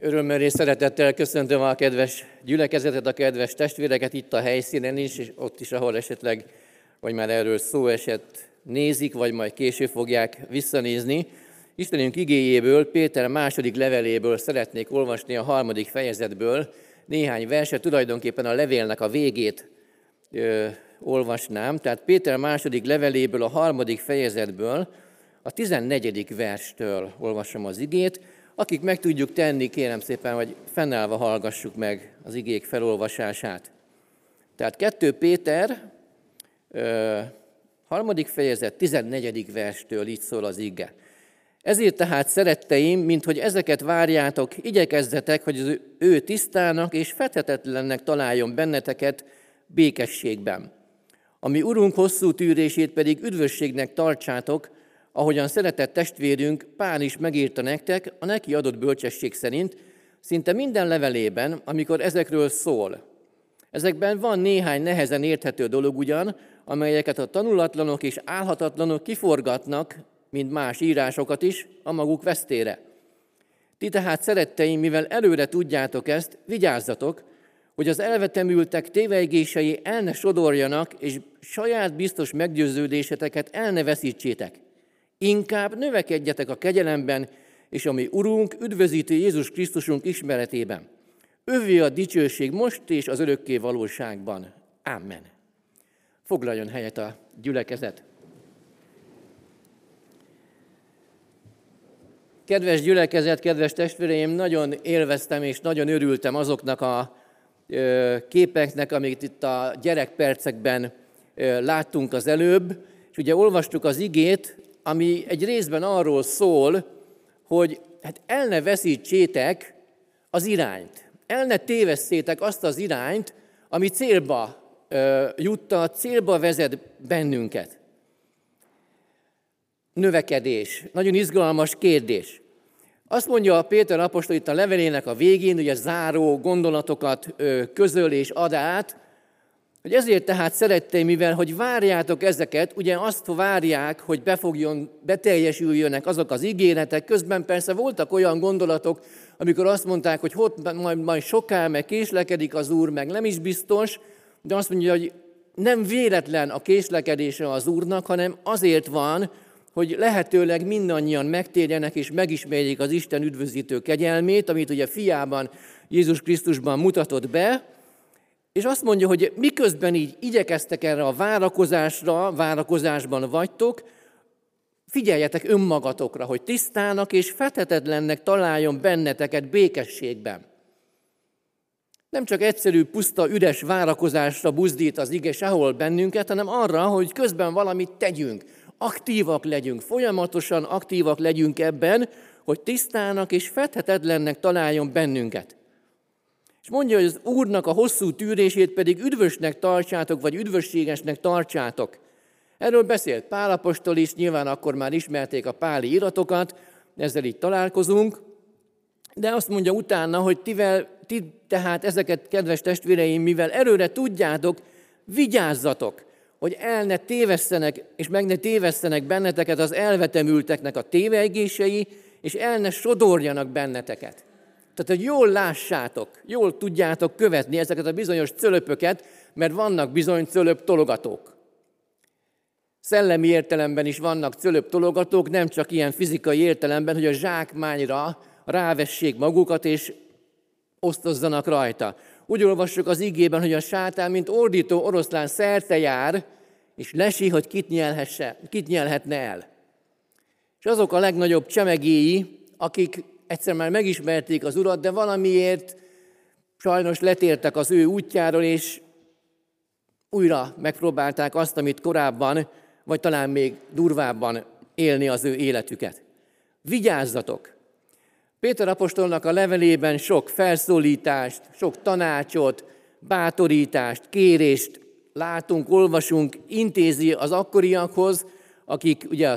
Örömmel és szeretettel köszöntöm a kedves gyülekezetet, a kedves testvéreket itt a helyszínen is, és ott is, ahol esetleg, vagy már erről szó esett, nézik, vagy majd később fogják visszanézni. Istenünk igéjéből, Péter második leveléből szeretnék olvasni a harmadik fejezetből néhány verset, tulajdonképpen a levélnek a végét ö, olvasnám. Tehát Péter második leveléből, a harmadik fejezetből, a 14. verstől olvasom az igét. Akik meg tudjuk tenni, kérem szépen, hogy fennállva hallgassuk meg az igék felolvasását. Tehát 2 Péter, harmadik fejezet, 14. verstől így szól az ige. Ezért tehát szeretteim, mint hogy ezeket várjátok, igyekezzetek, hogy az ő tisztának és fethetetlennek találjon benneteket békességben. Ami Urunk hosszú tűrését pedig üdvösségnek tartsátok, ahogyan szeretett testvérünk Pál is megírta nektek a neki adott bölcsesség szerint, szinte minden levelében, amikor ezekről szól. Ezekben van néhány nehezen érthető dolog ugyan, amelyeket a tanulatlanok és álhatatlanok kiforgatnak, mint más írásokat is, a maguk vesztére. Ti tehát, szeretteim, mivel előre tudjátok ezt, vigyázzatok, hogy az elvetemültek tévejgései el ne sodorjanak, és saját biztos meggyőződéseteket el ne veszítsétek. Inkább növekedjetek a kegyelemben, és ami Urunk, üdvözítő Jézus Krisztusunk ismeretében. Övé a dicsőség most és az örökké valóságban. Amen. Foglaljon helyet a gyülekezet. Kedves gyülekezet, kedves testvéreim, nagyon élveztem és nagyon örültem azoknak a képeknek, amit itt a gyerekpercekben láttunk az előbb, és ugye olvastuk az igét, ami egy részben arról szól, hogy hát el ne veszítsétek az irányt, el ne tévesszétek azt az irányt, ami célba juttat, célba vezet bennünket. Növekedés. Nagyon izgalmas kérdés. Azt mondja a Péter apostol itt a levelének a végén, ugye záró gondolatokat közöl és ad át, hogy ezért tehát szeretteim, mivel hogy várjátok ezeket, ugye azt várják, hogy befogjon, beteljesüljönek azok az ígéretek, közben persze voltak olyan gondolatok, amikor azt mondták, hogy ott majd, majd soká, meg késlekedik az Úr, meg nem is biztos, de azt mondja, hogy nem véletlen a késlekedése az Úrnak, hanem azért van, hogy lehetőleg mindannyian megtérjenek és megismerjék az Isten üdvözítő kegyelmét, amit ugye fiában, Jézus Krisztusban mutatott be, és azt mondja, hogy miközben így igyekeztek erre a várakozásra, várakozásban vagytok, figyeljetek önmagatokra, hogy tisztának és fethetetlennek találjon benneteket békességben. Nem csak egyszerű, puszta, üres várakozásra buzdít az ige sehol bennünket, hanem arra, hogy közben valamit tegyünk, aktívak legyünk, folyamatosan aktívak legyünk ebben, hogy tisztának és fethetetlennek találjon bennünket. És mondja, hogy az Úrnak a hosszú tűrését pedig üdvösnek tartsátok, vagy üdvösségesnek tartsátok. Erről beszélt Pálapostól is, nyilván akkor már ismerték a páli iratokat, ezzel itt találkozunk, de azt mondja utána, hogy tivel, ti tehát ezeket, kedves testvéreim, mivel erőre tudjátok, vigyázzatok, hogy el ne tévesszenek, és meg ne tévesszenek benneteket az elvetemülteknek a tévegései, és el ne sodorjanak benneteket. Tehát, hogy jól lássátok, jól tudjátok követni ezeket a bizonyos cölöpöket, mert vannak bizony cölöp tologatók. Szellemi értelemben is vannak cölöp tologatók, nem csak ilyen fizikai értelemben, hogy a zsákmányra rávessék magukat, és osztozzanak rajta. Úgy olvassuk az igében, hogy a sátán, mint ordító oroszlán szerte jár, és lesi, hogy kit, nyelhesse, kit nyelhetne el. És azok a legnagyobb csemegéi, akik egyszer már megismerték az Urat, de valamiért sajnos letértek az ő útjáról, és újra megpróbálták azt, amit korábban, vagy talán még durvábban élni az ő életüket. Vigyázzatok! Péter apostolnak a levelében sok felszólítást, sok tanácsot, bátorítást, kérést látunk, olvasunk, intézi az akkoriakhoz, akik ugye a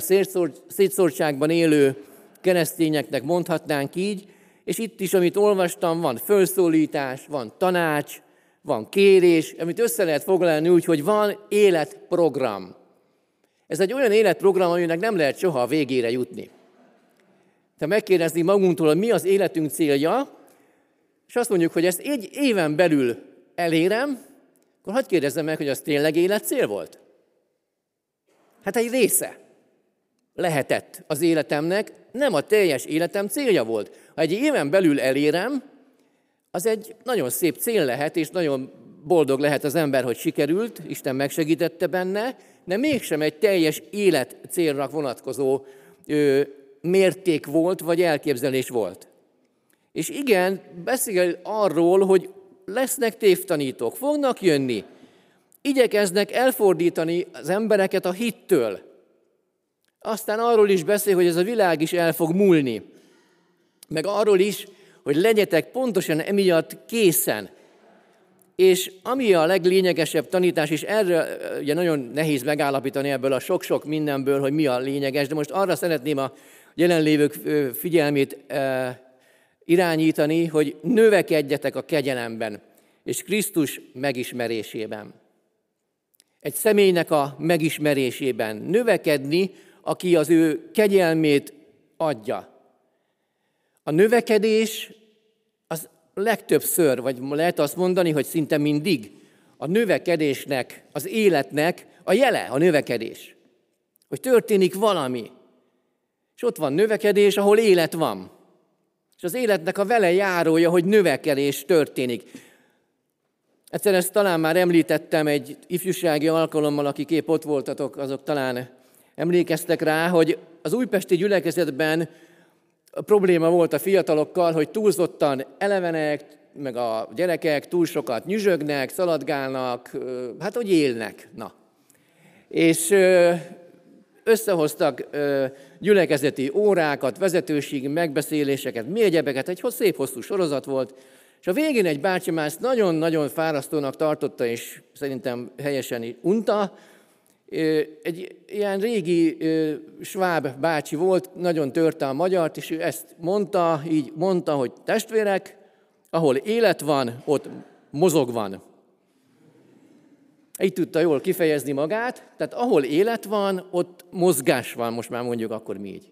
szétszórtságban élő keresztényeknek mondhatnánk így, és itt is, amit olvastam, van felszólítás, van tanács, van kérés, amit össze lehet foglalni úgy, hogy van életprogram. Ez egy olyan életprogram, aminek nem lehet soha a végére jutni. Ha megkérdezni magunktól, hogy mi az életünk célja, és azt mondjuk, hogy ezt egy éven belül elérem, akkor hagyd kérdezzem meg, hogy az tényleg életcél volt? Hát egy része lehetett az életemnek, nem a teljes életem célja volt. Ha egy éven belül elérem, az egy nagyon szép cél lehet, és nagyon boldog lehet az ember, hogy sikerült, Isten megsegítette benne, de mégsem egy teljes élet célra vonatkozó ö, mérték volt, vagy elképzelés volt. És igen, beszél arról, hogy lesznek tévtanítók, fognak jönni, igyekeznek elfordítani az embereket a hittől. Aztán arról is beszél, hogy ez a világ is el fog múlni. Meg arról is, hogy legyetek pontosan emiatt készen. És ami a leglényegesebb tanítás, és erre ugye nagyon nehéz megállapítani ebből a sok-sok mindenből, hogy mi a lényeges, de most arra szeretném a jelenlévők figyelmét irányítani, hogy növekedjetek a kegyelemben és Krisztus megismerésében. Egy személynek a megismerésében növekedni, aki az ő kegyelmét adja. A növekedés az legtöbbször, vagy lehet azt mondani, hogy szinte mindig a növekedésnek, az életnek a jele, a növekedés. Hogy történik valami. És ott van növekedés, ahol élet van. És az életnek a vele járója, hogy növekedés történik. Egyszer ezt talán már említettem egy ifjúsági alkalommal, akik épp ott voltatok, azok talán emlékeztek rá, hogy az újpesti gyülekezetben probléma volt a fiatalokkal, hogy túlzottan elevenek, meg a gyerekek túl sokat nyüzsögnek, szaladgálnak, hát hogy élnek. Na. És összehoztak gyülekezeti órákat, vezetőségi megbeszéléseket, mi egyebeket, egy szép hosszú sorozat volt, és a végén egy bácsi már nagyon-nagyon fárasztónak tartotta, és szerintem helyesen unta. Egy ilyen régi sváb bácsi volt, nagyon törte a magyart, és ő ezt mondta, így mondta, hogy testvérek, ahol élet van, ott mozog van. Így tudta jól kifejezni magát, tehát ahol élet van, ott mozgás van, most már mondjuk akkor mi így.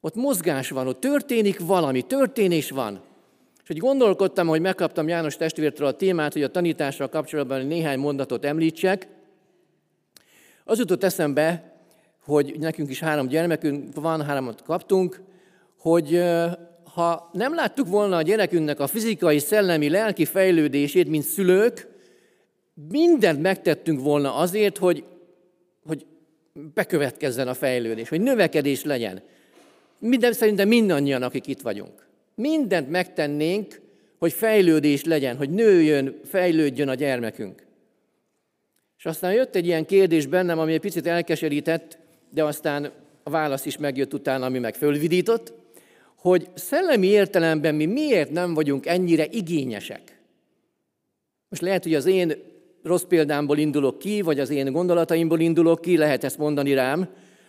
Ott mozgás van, ott történik valami, történés van. És hogy gondolkodtam, hogy megkaptam János testvértől a témát, hogy a tanítással kapcsolatban néhány mondatot említsek, az jutott eszembe, hogy nekünk is három gyermekünk van, háromot kaptunk, hogy ha nem láttuk volna a gyerekünknek a fizikai, szellemi, lelki fejlődését, mint szülők, mindent megtettünk volna azért, hogy, hogy bekövetkezzen a fejlődés, hogy növekedés legyen. Minden, szerintem mindannyian, akik itt vagyunk. Mindent megtennénk, hogy fejlődés legyen, hogy nőjön, fejlődjön a gyermekünk. És aztán jött egy ilyen kérdés bennem, ami egy picit elkeserített, de aztán a válasz is megjött utána, ami meg fölvidított, hogy szellemi értelemben mi miért nem vagyunk ennyire igényesek. Most lehet, hogy az én rossz példámból indulok ki, vagy az én gondolataimból indulok ki, lehet ezt mondani rám,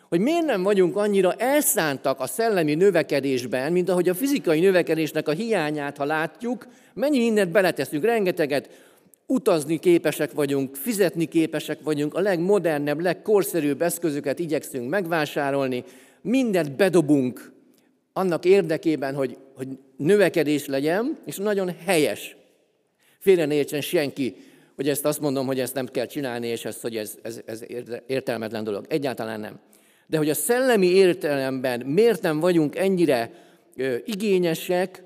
hogy miért nem vagyunk annyira elszántak a szellemi növekedésben, mint ahogy a fizikai növekedésnek a hiányát, ha látjuk, mennyi mindent beleteszünk, rengeteget, utazni képesek vagyunk, fizetni képesek vagyunk, a legmodernebb, legkorszerűbb eszközöket igyekszünk megvásárolni, mindent bedobunk annak érdekében, hogy, hogy növekedés legyen, és nagyon helyes. Félre ne értsen senki, hogy ezt azt mondom, hogy ezt nem kell csinálni, és ezt, hogy ez, ez, ez értelmetlen dolog. Egyáltalán nem. De hogy a szellemi értelemben miért nem vagyunk ennyire ö, igényesek,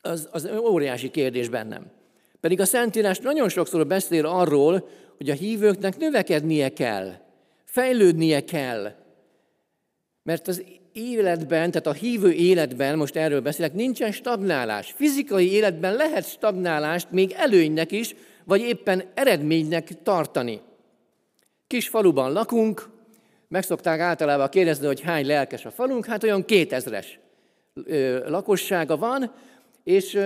az, az óriási kérdés bennem. Pedig a Szentírás nagyon sokszor beszél arról, hogy a hívőknek növekednie kell, fejlődnie kell. Mert az életben, tehát a hívő életben, most erről beszélek, nincsen stagnálás. Fizikai életben lehet stagnálást még előnynek is, vagy éppen eredménynek tartani. Kis faluban lakunk, megszokták általában kérdezni, hogy hány lelkes a falunk, hát olyan kétezres lakossága van, és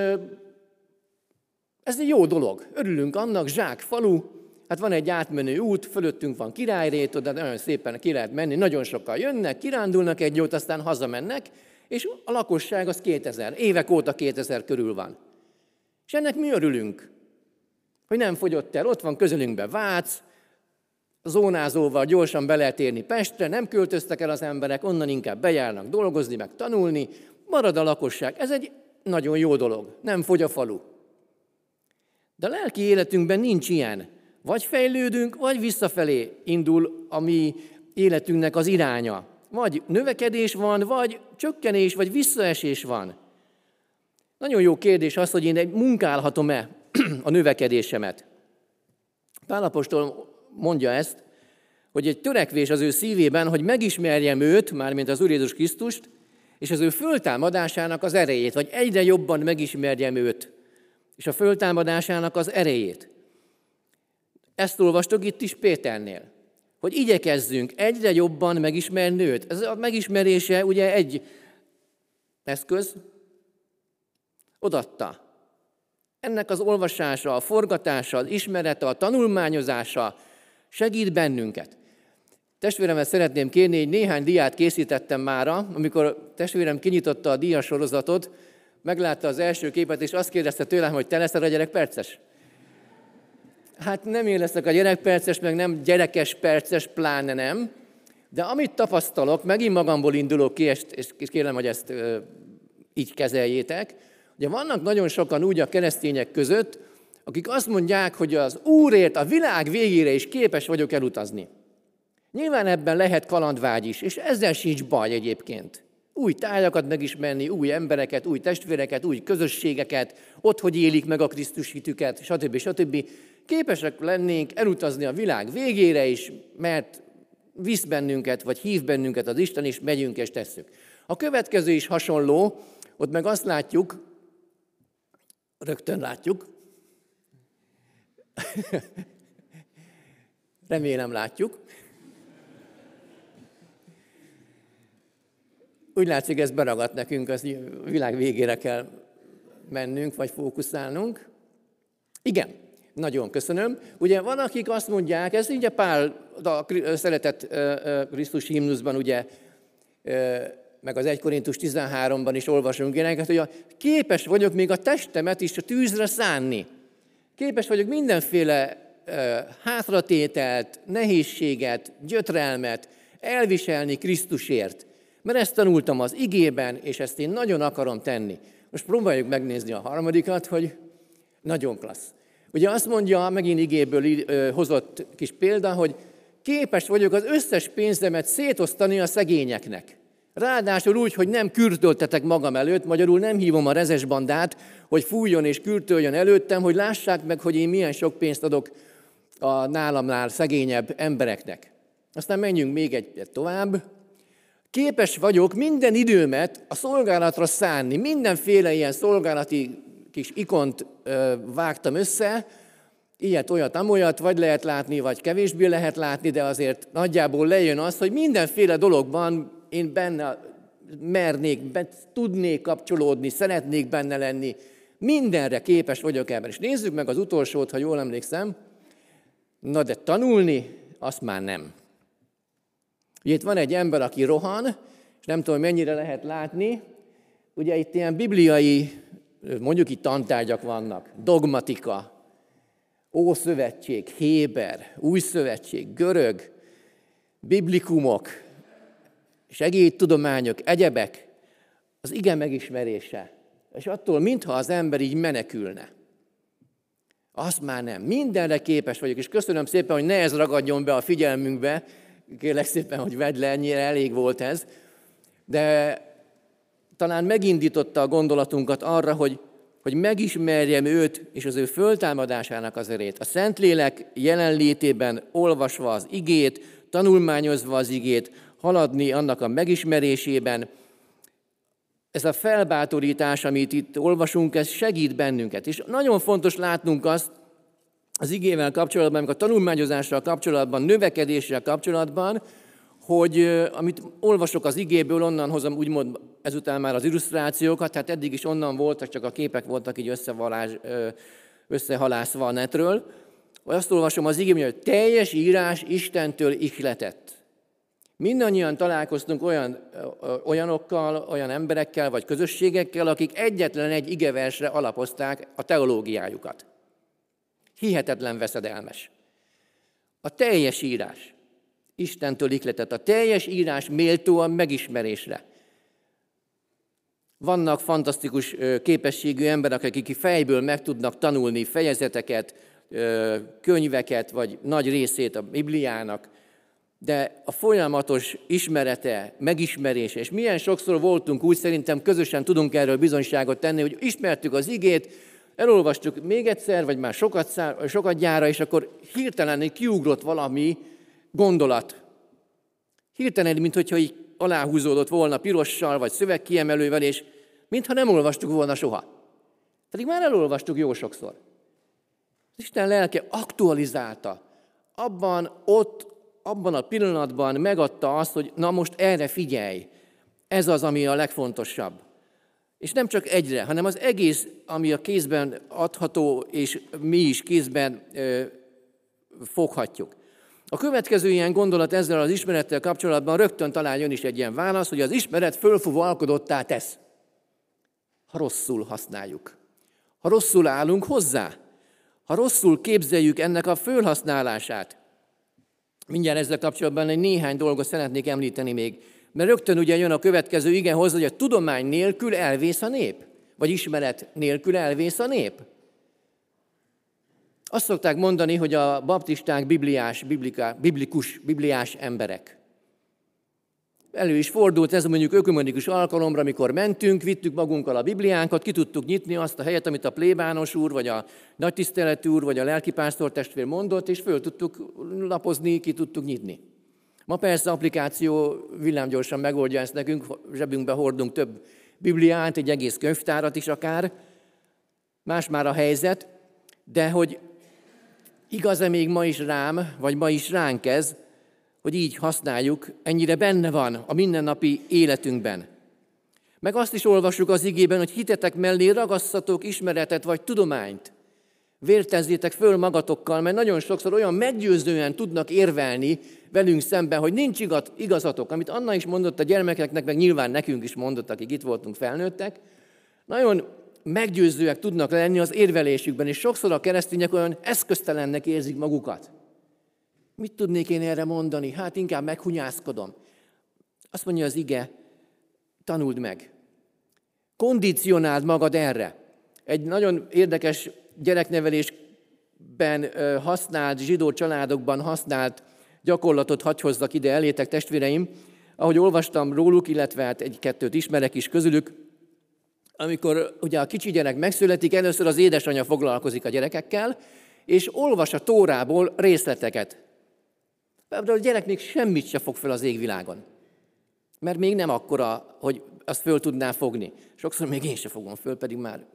ez egy jó dolog. Örülünk annak, zsák falu, hát van egy átmenő út, fölöttünk van királyrét, oda nagyon szépen ki lehet menni, nagyon sokan jönnek, kirándulnak egy jót, aztán hazamennek, és a lakosság az 2000, évek óta 2000 körül van. És ennek mi örülünk hogy nem fogyott el. Ott van közülünkben Vác, zónázóval gyorsan be lehet érni Pestre, nem költöztek el az emberek, onnan inkább bejárnak dolgozni, meg tanulni, marad a lakosság. Ez egy nagyon jó dolog, nem fogy a falu. De a lelki életünkben nincs ilyen. Vagy fejlődünk, vagy visszafelé indul a mi életünknek az iránya. Vagy növekedés van, vagy csökkenés, vagy visszaesés van. Nagyon jó kérdés az, hogy én munkálhatom-e a növekedésemet. Pálapostól mondja ezt, hogy egy törekvés az ő szívében, hogy megismerjem őt, mármint az Úr Jézus Krisztust, és az ő föltámadásának az erejét, vagy egyre jobban megismerjem őt, és a föltámadásának az erejét. Ezt olvastok itt is Péternél, hogy igyekezzünk egyre jobban megismerni őt. Ez a megismerése ugye egy eszköz, odatta. Ennek az olvasása, a forgatása, az ismerete, a tanulmányozása segít bennünket. Testvéremet szeretném kérni, hogy néhány diát készítettem mára, amikor testvérem kinyitotta a diasorozatot, meglátta az első képet, és azt kérdezte tőlem, hogy te leszel a gyerek perces? Hát nem én leszek a gyerek perces, meg nem gyerekes perces, pláne nem. De amit tapasztalok, megint magamból indulok ki, és kérem, hogy ezt így kezeljétek, Ugye vannak nagyon sokan úgy a keresztények között, akik azt mondják, hogy az Úrért a világ végére is képes vagyok elutazni. Nyilván ebben lehet kalandvágy is, és ezzel sincs baj egyébként. Új tájakat megismerni, új embereket, új testvéreket, új közösségeket, ott, hogy élik meg a Krisztus hitüket, stb. stb. Képesek lennénk elutazni a világ végére is, mert visz bennünket, vagy hív bennünket az Isten, és megyünk és tesszük. A következő is hasonló, ott meg azt látjuk, Rögtön látjuk. Remélem látjuk. Úgy látszik, ez beragadt nekünk, az világ végére kell mennünk, vagy fókuszálnunk. Igen, nagyon köszönöm. Ugye van, akik azt mondják, ez ugye Pál a szeretett Krisztus himnuszban ugye meg az 1 Korintus 13-ban is olvasunk ilyeneket, hogy a, képes vagyok még a testemet is a tűzre szánni. Képes vagyok mindenféle hátratételt, nehézséget, gyötrelmet elviselni Krisztusért. Mert ezt tanultam az igében, és ezt én nagyon akarom tenni. Most próbáljuk megnézni a harmadikat, hogy nagyon klassz. Ugye azt mondja, megint igéből hozott kis példa, hogy képes vagyok az összes pénzemet szétosztani a szegényeknek. Ráadásul úgy, hogy nem kürtöltetek magam előtt, magyarul nem hívom a rezes bandát, hogy fújjon és kürtöljön előttem, hogy lássák meg, hogy én milyen sok pénzt adok a nálamnál szegényebb embereknek. Aztán menjünk még egy tovább. Képes vagyok minden időmet a szolgálatra szánni. Mindenféle ilyen szolgálati kis ikont ö, vágtam össze, ilyet, olyat, amolyat, vagy lehet látni, vagy kevésbé lehet látni, de azért nagyjából lejön az, hogy mindenféle dologban én benne mernék, tudnék kapcsolódni, szeretnék benne lenni, mindenre képes vagyok ebben. És nézzük meg az utolsót, ha jól emlékszem. Na de tanulni, azt már nem. Ugye itt van egy ember, aki rohan, és nem tudom, mennyire lehet látni. Ugye itt ilyen bibliai, mondjuk itt tantárgyak vannak, dogmatika, Ószövetség, Héber, Új Szövetség, Görög, biblikumok, segédtudományok, egyebek, az ige megismerése. És attól, mintha az ember így menekülne. Azt már nem. Mindenre képes vagyok, és köszönöm szépen, hogy ne ez ragadjon be a figyelmünkbe. Kérlek szépen, hogy vedd le, ennyire elég volt ez. De talán megindította a gondolatunkat arra, hogy, hogy megismerjem őt és az ő föltámadásának az erét. A Szentlélek jelenlétében olvasva az igét, tanulmányozva az igét, haladni annak a megismerésében. Ez a felbátorítás, amit itt olvasunk, ez segít bennünket. És nagyon fontos látnunk azt, az igével kapcsolatban, a tanulmányozással kapcsolatban, növekedéssel kapcsolatban, hogy amit olvasok az igéből, onnan hozom úgymond ezután már az illusztrációkat, tehát eddig is onnan voltak, csak a képek voltak így összevalás, összehalászva a netről. Azt olvasom az igében, hogy teljes írás Istentől ihletett. Mindannyian találkoztunk olyan, olyanokkal, olyan emberekkel vagy közösségekkel, akik egyetlen egy igeversre alapozták a teológiájukat. Hihetetlen veszedelmes. A teljes írás. Istentől ikletett. A teljes írás méltó a megismerésre. Vannak fantasztikus képességű emberek, akik fejből meg tudnak tanulni fejezeteket, könyveket, vagy nagy részét a Bibliának, de a folyamatos ismerete, megismerése, és milyen sokszor voltunk úgy, szerintem közösen tudunk erről bizonyságot tenni, hogy ismertük az igét, elolvastuk még egyszer, vagy már sokat, szár, sokat gyára, és akkor hirtelen kiugrott valami gondolat. Hirtelen, mintha így aláhúzódott volna pirossal, vagy szövegkiemelővel, és mintha nem olvastuk volna soha. Pedig már elolvastuk jó sokszor. Isten lelke aktualizálta. Abban, ott, abban a pillanatban megadta azt, hogy na most erre figyelj. Ez az, ami a legfontosabb. És nem csak egyre, hanem az egész, ami a kézben adható, és mi is kézben ö, foghatjuk. A következő ilyen gondolat ezzel az ismerettel kapcsolatban rögtön talán jön is egy ilyen válasz, hogy az ismeret fölfúvó alkodottá tesz. Ha rosszul használjuk. Ha rosszul állunk hozzá. Ha rosszul képzeljük ennek a fölhasználását. Mindjárt ezzel kapcsolatban egy néhány dolgot szeretnék említeni még. Mert rögtön ugye jön a következő igen hozzá, hogy a tudomány nélkül elvész a nép. Vagy ismeret nélkül elvész a nép. Azt szokták mondani, hogy a baptisták bibliás, biblika, biblikus, bibliás emberek. Elő is fordult ez mondjuk ökumenikus alkalomra, amikor mentünk, vittük magunkkal a Bibliánkat, ki tudtuk nyitni azt a helyet, amit a plébános úr, vagy a nagytiszteletű úr, vagy a lelkipásztor testvér mondott, és föl tudtuk lapozni, ki tudtuk nyitni. Ma persze applikáció villámgyorsan megoldja ezt nekünk, zsebünkbe hordunk több Bibliát, egy egész könyvtárat is akár. Más már a helyzet, de hogy igaz-e még ma is rám, vagy ma is ránk ez, hogy így használjuk, ennyire benne van a mindennapi életünkben. Meg azt is olvassuk az igében, hogy hitetek mellé ragasszatok ismeretet vagy tudományt. Vértezzétek föl magatokkal, mert nagyon sokszor olyan meggyőzően tudnak érvelni velünk szemben, hogy nincs igazatok, amit Anna is mondott a gyermekeknek, meg nyilván nekünk is mondott, akik itt voltunk felnőttek. Nagyon meggyőzőek tudnak lenni az érvelésükben, és sokszor a keresztények olyan eszköztelennek érzik magukat. Mit tudnék én erre mondani? Hát inkább meghunyászkodom. Azt mondja az ige, tanuld meg. Kondicionáld magad erre. Egy nagyon érdekes gyereknevelésben használt, zsidó családokban használt gyakorlatot hagy hozzak ide elétek, testvéreim. Ahogy olvastam róluk, illetve hát egy-kettőt ismerek is közülük, amikor ugye a kicsi gyerek megszületik, először az édesanyja foglalkozik a gyerekekkel, és olvas a tórából részleteket. De a gyerek még semmit se fog fel az égvilágon. Mert még nem akkora, hogy azt föl tudná fogni. Sokszor még én se fogom föl, pedig már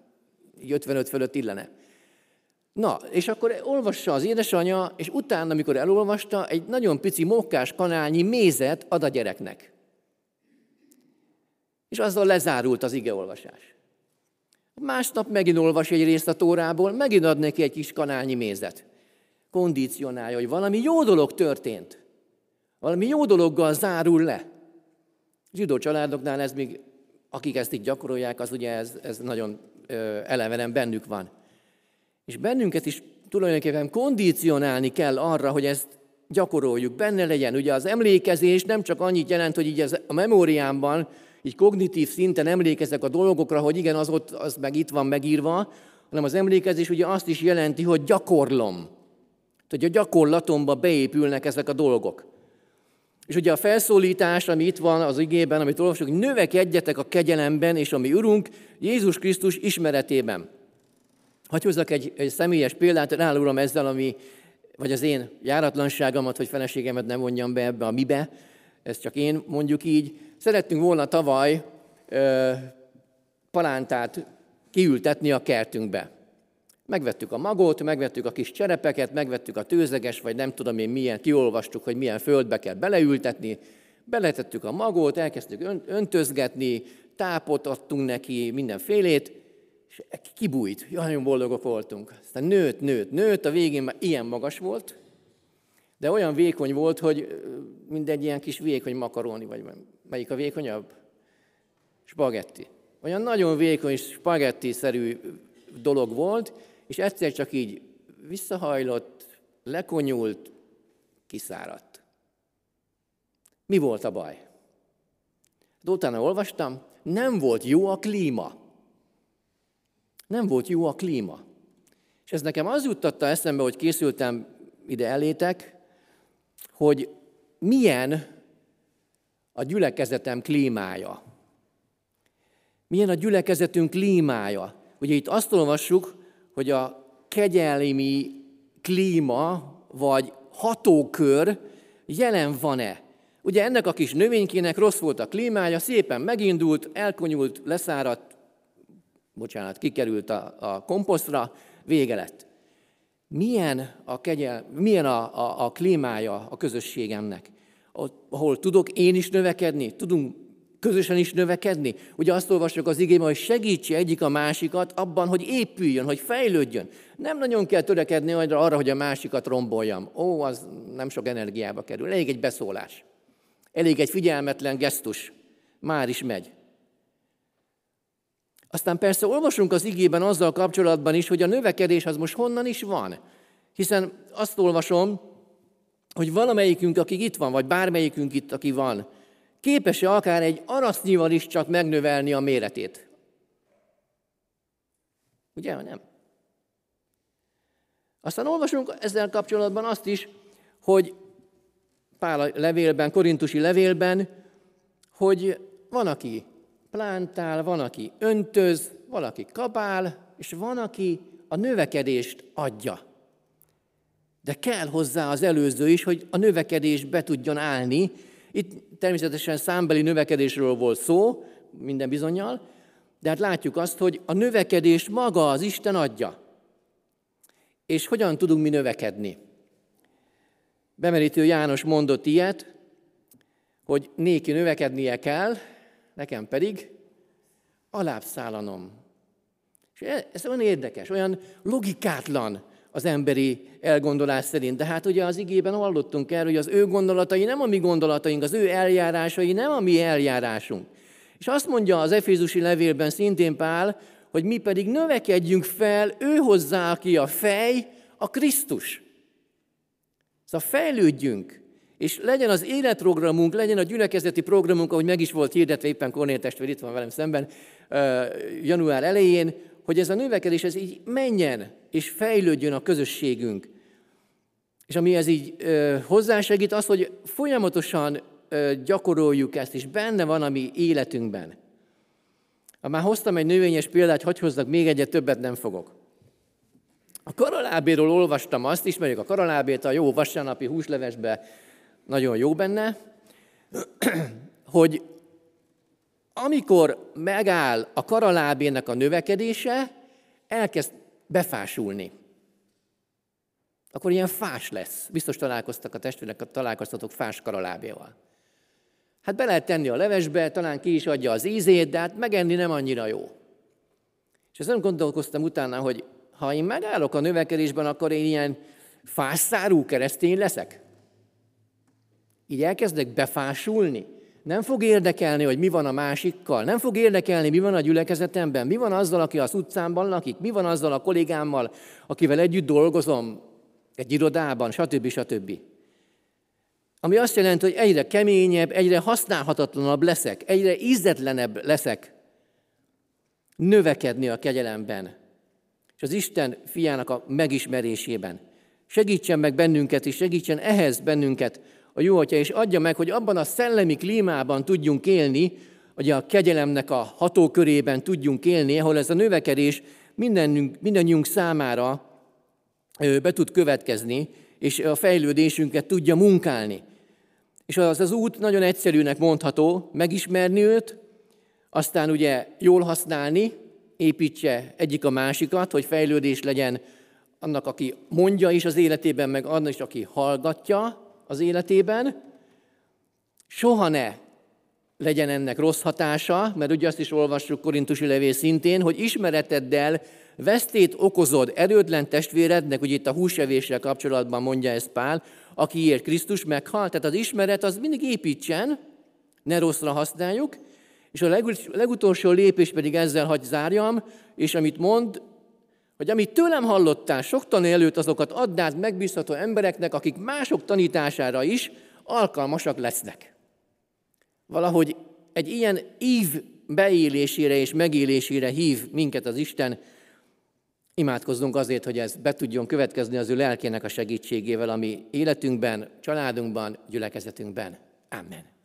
55 fölött illene. Na, és akkor olvassa az édesanyja, és utána, amikor elolvasta, egy nagyon pici mokkás kanálnyi mézet ad a gyereknek. És azzal lezárult az igeolvasás. Másnap megint olvas egy részt a tórából, megint ad neki egy kis kanálnyi mézet. Kondicionálja, hogy valami jó dolog történt. Valami jó dologgal zárul le. Zsidó családoknál ez még, akik ezt így gyakorolják, az ugye ez, ez nagyon elevenen bennük van. És bennünket is tulajdonképpen kondicionálni kell arra, hogy ezt gyakoroljuk, benne legyen. Ugye az emlékezés nem csak annyit jelent, hogy így ez a memóriámban így kognitív szinten emlékezek a dolgokra, hogy igen, az ott, az meg itt van megírva, hanem az emlékezés ugye azt is jelenti, hogy gyakorlom. Tehát a gyakorlatomba beépülnek ezek a dolgok. És ugye a felszólítás, ami itt van az igében, amit olvasok, növekedjetek a kegyelemben és a mi Urunk Jézus Krisztus ismeretében. Hagy hozzak egy, egy személyes példát, rálulom ezzel, ami, vagy az én járatlanságomat, hogy feleségemet nem vonjam be ebbe a mibe, ez csak én mondjuk így. Szerettünk volna tavaly ö, palántát kiültetni a kertünkbe. Megvettük a magot, megvettük a kis cserepeket, megvettük a tőzeges, vagy nem tudom én milyen, kiolvastuk, hogy milyen földbe kell beleültetni, beletettük a magot, elkezdtük öntözgetni, tápot adtunk neki, mindenfélét, és kibújt. Nagyon boldogok voltunk. Aztán nőtt, nőtt, nőtt, a végén már ilyen magas volt, de olyan vékony volt, hogy mindegy ilyen kis vékony makaróni, vagy melyik a vékonyabb? Spagetti. Olyan nagyon vékony, spagetti-szerű dolog volt, és egyszer csak így visszahajlott, lekonyult, kiszáradt. Mi volt a baj? De utána olvastam, nem volt jó a klíma. Nem volt jó a klíma. És ez nekem az juttatta eszembe, hogy készültem ide elétek, hogy milyen a gyülekezetem klímája. Milyen a gyülekezetünk klímája. Ugye itt azt olvassuk, hogy a kegyelmi klíma, vagy hatókör jelen van-e. Ugye ennek a kis növénykének rossz volt a klímája, szépen megindult, elkonyult, leszáradt, bocsánat, kikerült a, a komposztra, vége lett. Milyen a, kegyel, milyen a, a, a klímája a közösségemnek? Ahol tudok én is növekedni, tudunk közösen is növekedni. Ugye azt olvasjuk az igében, hogy segítse egyik a másikat abban, hogy épüljön, hogy fejlődjön. Nem nagyon kell törekedni arra, hogy a másikat romboljam. Ó, az nem sok energiába kerül. Elég egy beszólás. Elég egy figyelmetlen gesztus. Már is megy. Aztán persze olvasunk az igében azzal kapcsolatban is, hogy a növekedés az most honnan is van. Hiszen azt olvasom, hogy valamelyikünk, aki itt van, vagy bármelyikünk itt, aki van, képes-e akár egy arasznyival is csak megnövelni a méretét? Ugye, nem? Aztán olvasunk ezzel kapcsolatban azt is, hogy Pál levélben, korintusi levélben, hogy van, aki plántál, van, aki öntöz, valaki kabál, és van, aki a növekedést adja. De kell hozzá az előző is, hogy a növekedés be tudjon állni. Itt természetesen számbeli növekedésről volt szó, minden bizonyal, de hát látjuk azt, hogy a növekedés maga az Isten adja. És hogyan tudunk mi növekedni? Bemerítő János mondott ilyet, hogy néki növekednie kell, nekem pedig alábbszállanom. És ez olyan érdekes, olyan logikátlan az emberi elgondolás szerint. De hát ugye az igében hallottunk erről, hogy az ő gondolatai nem a mi gondolataink, az ő eljárásai nem a mi eljárásunk. És azt mondja az Efézusi levélben szintén Pál, hogy mi pedig növekedjünk fel ő hozzá, aki a fej, a Krisztus. Szóval fejlődjünk, és legyen az életprogramunk, legyen a gyülekezeti programunk, ahogy meg is volt hirdetve, éppen Kornél testvér itt van velem szemben, január elején, hogy ez a növekedés ez így menjen, és fejlődjön a közösségünk. És ami ez így hozzásegít, az, hogy folyamatosan gyakoroljuk ezt, és benne van a mi életünkben. Már hoztam egy növényes példát, hogy hozzak még egyet, többet nem fogok. A karalábéről olvastam azt, ismerjük a karalábét, a jó vasárnapi húslevesbe nagyon jó benne, hogy amikor megáll a karalábének a növekedése, elkezd befásulni. Akkor ilyen fás lesz. Biztos találkoztak a testvérek, találkoztatok fás karalábjával. Hát be lehet tenni a levesbe, talán ki is adja az ízét, de hát megenni nem annyira jó. És ezen gondolkoztam utána, hogy ha én megállok a növekedésben, akkor én ilyen fásszárú keresztény leszek. Így elkezdek befásulni. Nem fog érdekelni, hogy mi van a másikkal. Nem fog érdekelni, mi van a gyülekezetemben. Mi van azzal, aki az utcámban lakik. Mi van azzal a kollégámmal, akivel együtt dolgozom egy irodában, stb. stb. Ami azt jelenti, hogy egyre keményebb, egyre használhatatlanabb leszek, egyre ízetlenebb leszek növekedni a kegyelemben, és az Isten fiának a megismerésében. Segítsen meg bennünket, és segítsen ehhez bennünket a jó atya, és adja meg, hogy abban a szellemi klímában tudjunk élni, hogy a kegyelemnek a hatókörében tudjunk élni, ahol ez a növekedés mindennünk, mindannyiunk számára be tud következni, és a fejlődésünket tudja munkálni. És az az út nagyon egyszerűnek mondható, megismerni őt, aztán ugye jól használni, építse egyik a másikat, hogy fejlődés legyen annak, aki mondja is az életében, meg annak is, aki hallgatja az életében. Soha ne legyen ennek rossz hatása, mert ugye azt is olvassuk Korintusi levél szintén, hogy ismereteddel vesztét okozod erőtlen testvérednek, ugye itt a húsevéssel kapcsolatban mondja ezt Pál, akiért Krisztus meghalt. Tehát az ismeret az mindig építsen, ne rosszra használjuk, és a legutolsó lépés pedig ezzel hagy zárjam, és amit mond, hogy amit tőlem hallottál sok tanú előtt, azokat add át megbízható embereknek, akik mások tanítására is alkalmasak lesznek. Valahogy egy ilyen ív beélésére és megélésére hív minket az Isten, imádkozzunk azért, hogy ez be tudjon következni az ő lelkének a segítségével, ami életünkben, családunkban, gyülekezetünkben. Amen.